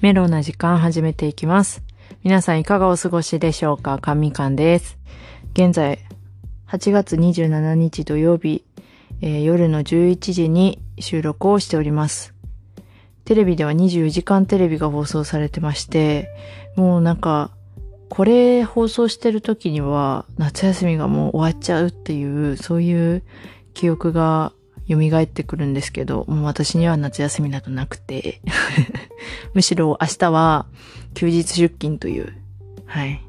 メロな時間始めていきます。皆さんいかがお過ごしでしょうか？かみかんです。現在、8月27日土曜日、えー夜の11時に収録をしております。テレビでは24時間テレビが放送されてまして、もうなんか、これ放送してる時には夏休みがもう終わっちゃうっていう、そういう記憶が蘇ってくるんですけど、もう私には夏休みなどなくて、むしろ明日は休日出勤という、はい。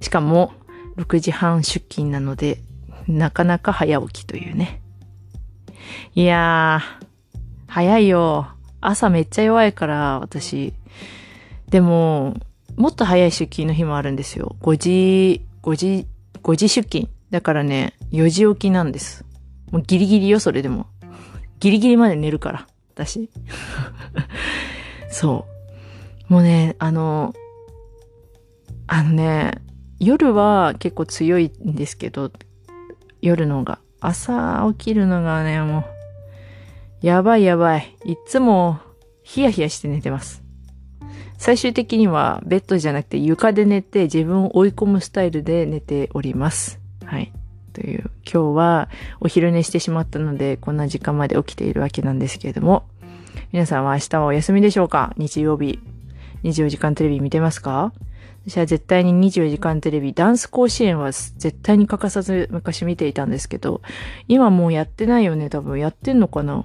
しかも6時半出勤なので、なかなか早起きというね。いやー、早いよ。朝めっちゃ弱いから、私。でも、もっと早い出勤の日もあるんですよ。5時、5時、5時出勤。だからね、4時起きなんです。もうギリギリよ、それでも。ギリギリまで寝るから、私。そう。もうね、あの、あのね、夜は結構強いんですけど、夜のが。朝起きるのがね、もう、やばいやばい。いつも、ヒヤヒヤして寝てます。最終的にはベッドじゃなくて床で寝て自分を追い込むスタイルで寝ております。はい。という、今日はお昼寝してしまったので、こんな時間まで起きているわけなんですけれども、皆さんは明日はお休みでしょうか？日曜日。24時間テレビ見てますか？私は絶対に24時間テレビ、ダンス甲子園は絶対に欠かさず昔見ていたんですけど、今もうやってないよね、多分。やってんのかな？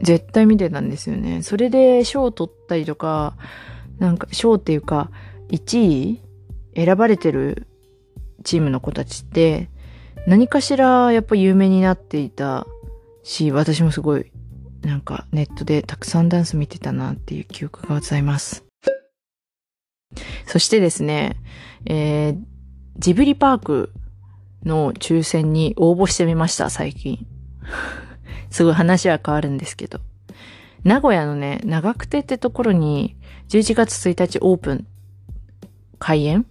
絶対見てたんですよね。それで賞を取ったりとか、なんか賞っていうか、1位選ばれてるチームの子たちって、何かしらやっぱ有名になっていたし、私もすごい、なんかネットでたくさんダンス見てたなっていう記憶がございます。そしてですね、えー、ジブリパークの抽選に応募してみました、最近。すごい話は変わるんですけど。名古屋のね、長久手ってところに、11月1日オープン、開園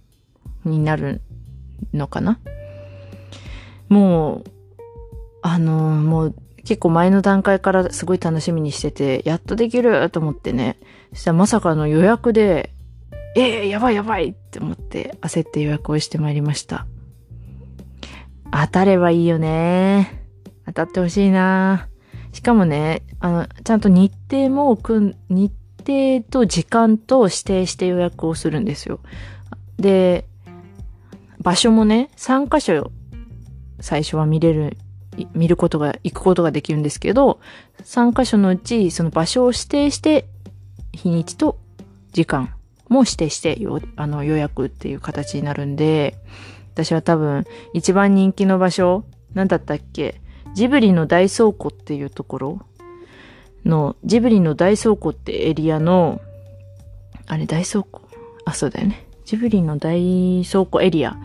になるのかな？もう、あのもう結構前の段階からすごい楽しみにしてて、やっとできると思ってね。そしたらまさかの予約で、えー、やばいやばいって思って焦って予約をしてまいりました。当たればいいよね。当たってほしいな。しかもね、あの、ちゃんと日程も組ん、日程と時間と指定して予約をするんですよ。で、場所もね、3箇所最初は見れる、見ることが、行くことができるんですけど、3箇所のうち、その場所を指定して、日にちと時間も指定してあの予約っていう形になるんで、私は多分一番人気の場所、何だったっけジブリの大倉庫っていうところの、ジブリの大倉庫ってエリアの、あれ大倉庫？あ、そうだよね。ジブリの大倉庫エリア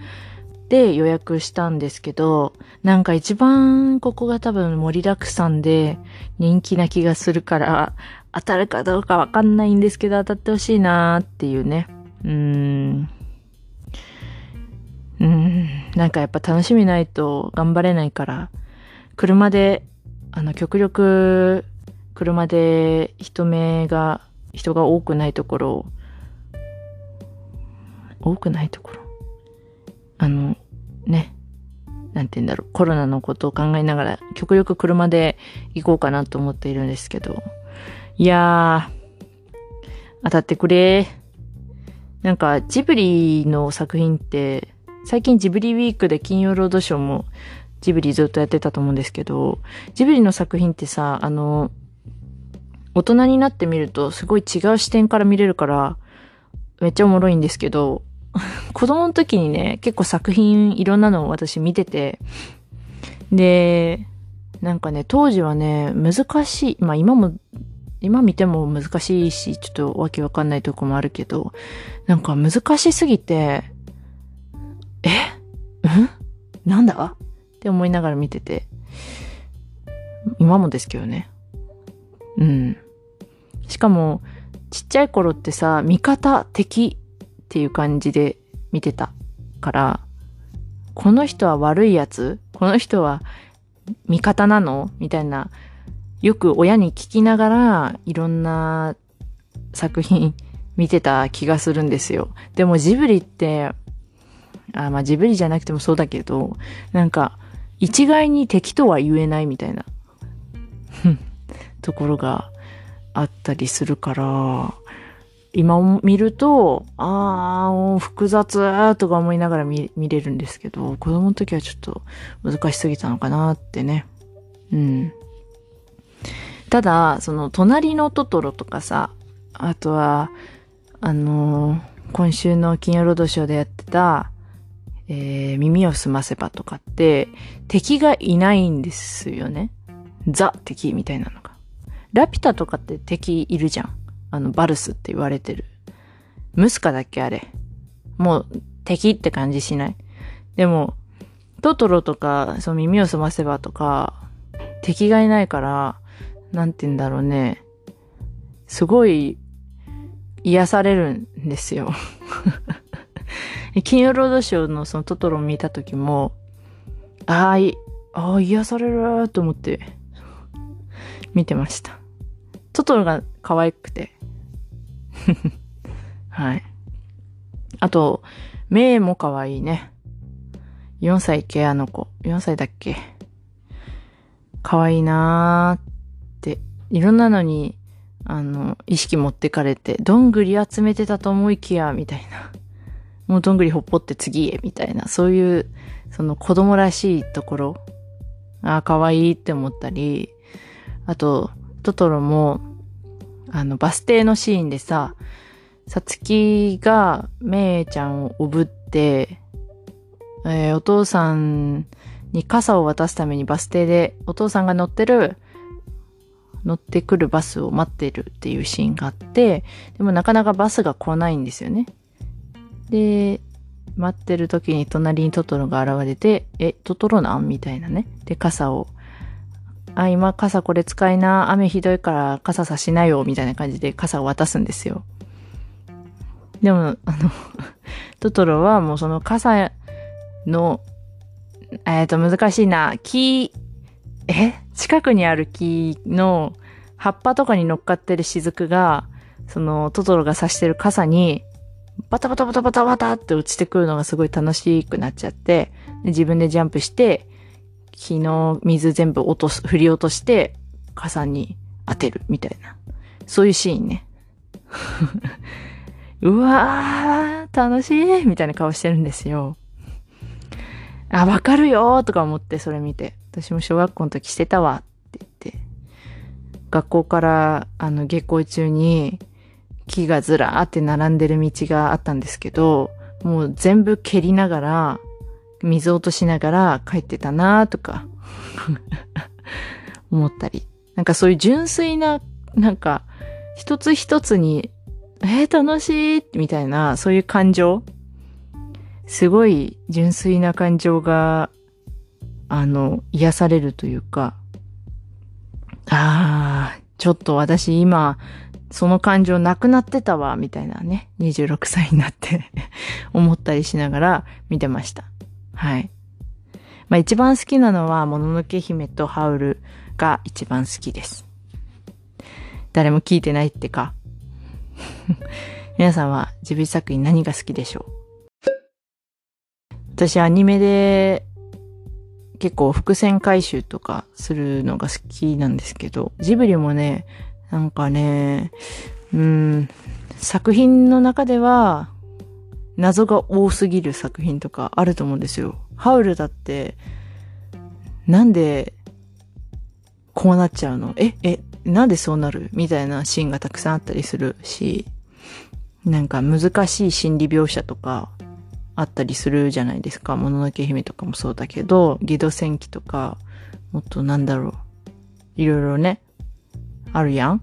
で予約したんですけど、なんか一番ここが多分盛りだくさんで人気な気がするから、当たるかどうかわかんないんですけど当たってほしいなーっていうね。うーん。うん。なんかやっぱ楽しみないと頑張れないから、車で、あの、極力、車で人目が、人が多くないところを、多くないところ。あの、ね。なんて言うんだろう。コロナのことを考えながら、極力車で行こうかなと思っているんですけど。いやー、当たってくれなんか、ジブリの作品って、最近ジブリウィークで金曜ロードショーもジブリずっとやってたと思うんですけど、ジブリの作品ってさ、あの、大人になってみるとすごい違う視点から見れるから、めっちゃおもろいんですけど、子供の時にね、結構作品いろんなのを私見てて、で、なんかね、当時はね、難しい、まあ今も、今見ても難しいし、ちょっとわけわかんないとこもあるけど、なんか難しすぎて、え？うん？なんだ？って思いながら見てて。今もですけどね。うん。しかも、ちっちゃい頃ってさ、味方、敵っていう感じで見てたから、この人は悪いやつ？この人は味方なの？みたいな、よく親に聞きながら、いろんな作品見てた気がするんですよ。でもジブリって、あまあジブリじゃなくてもそうだけど、なんか、一概に敵とは言えないみたいな、ところがあったりするから、今見ると、ああ、複雑とか思いながら見れるんですけど、子供の時はちょっと難しすぎたのかなってね。うん。ただ、その、隣のトトロとかさ、あとは、あのー、今週の金曜ロードショーでやってた、えー、耳をすませばとかって、敵がいないんですよね。ザ敵みたいなのが。ラピュタとかって敵いるじゃん。あの、バルスって言われてる。ムスカだっけあれ。もう敵って感じしないでも、トトロとか、その耳をすませばとか、敵がいないから、なんて言うんだろうね。すごい癒されるんですよ。金曜ロードショーのそのトトロを見た時も、ああ、癒されると思って見てました。トトロが可愛くて。はい。あと、メイも可愛いね。4歳系あの子。4歳だっけ？可愛いなーって、いろんなのに、あの、意識持ってかれて、どんぐり集めてたと思いきや、みたいな。もうどんぐりほっぽって次へ、みたいな。そういう、その子供らしいところ。ああ、可愛いって思ったり、あと、トトロも、あの、バス停のシーンでさ、さつきがめいちゃんをおぶって、えー、お父さんに傘を渡すためにバス停でお父さんが乗ってる、乗ってくるバスを待ってるっていうシーンがあって、でもなかなかバスが来ないんですよね。で、待ってる時に隣にトトロが現れて、え、トトロなん？みたいなね。で、傘をあ、今傘これ使いな、雨ひどいから傘差しなよ、みたいな感じで傘を渡すんですよ。でも、あの トトロはもうその傘の、えっ、ー、と、難しいな、木、え？近くにある木の葉っぱとかに乗っかってる雫が、そのトトロが差してる傘に、バタバタバタバタバタって落ちてくるのがすごい楽しくなっちゃって、自分でジャンプして、木の水全部落とす、振り落として、傘に当てるみたいな。そういうシーンね。うわー、楽しいみたいな顔してるんですよ。あ、わかるよとか思ってそれ見て。私も小学校の時してたわって言って。学校からあの下校中に木がずらーって並んでる道があったんですけど、もう全部蹴りながら水落としながら帰ってたなとか。思ったり。なんかそういう純粋な、なんか、一つ一つに、えー、楽しいみたいな、そういう感情。すごい純粋な感情が、あの、癒されるというか、ああ、ちょっと私今、その感情なくなってたわ、みたいなね、26歳になって。思ったりしながら見てました。はい。まあ一番好きなのは、もののけ姫とハウルが一番好きです。誰も聞いてないってか。皆さんは自分作品何が好きでしょう？私アニメで結構伏線回収とかするのが好きなんですけど、ジブリもね、なんかね、うん、作品の中では謎が多すぎる作品とかあると思うんですよ。ハウルだって、なんで、こうなっちゃうの？え、え、なんでそうなる？みたいなシーンがたくさんあったりするし、なんか難しい心理描写とかあったりするじゃないですか。もののけ姫とかもそうだけど、ゲド戦記とか、もっとなんだろう。いろいろね、あるやん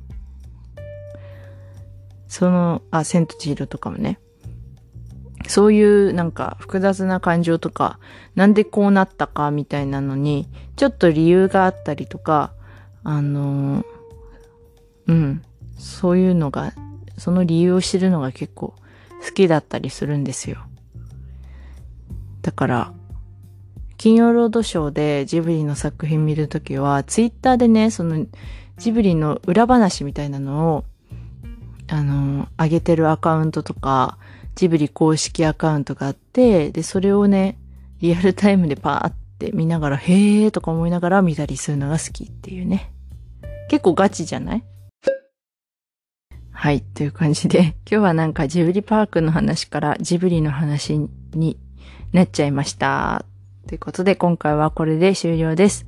その、あ、千と千尋とかもね。そういうなんか複雑な感情とか、なんでこうなったかみたいなのに、ちょっと理由があったりとか、あのうん、そういうのが、その理由を知るのが結構好きだったりするんですよ。だから、金曜ロードショーでジブリの作品見るときは、ツイッターでね、そのジブリの裏話みたいなのをあの、上げてるアカウントとか、ジブリ公式アカウントがあって、で、それをね、リアルタイムでパーって見ながら、へーとか思いながら見たりするのが好きっていうね。結構ガチじゃない？はい、という感じで、今日はなんかジブリパークの話からジブリの話になっちゃいました。ということで、今回はこれで終了です。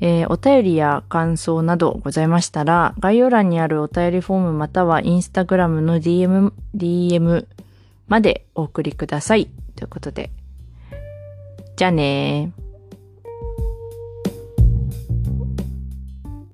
えーお便りや感想などございましたら、概要欄にあるお便りフォームまたはインスタグラムの DM、DM までお送りください。ということで、じゃあねー。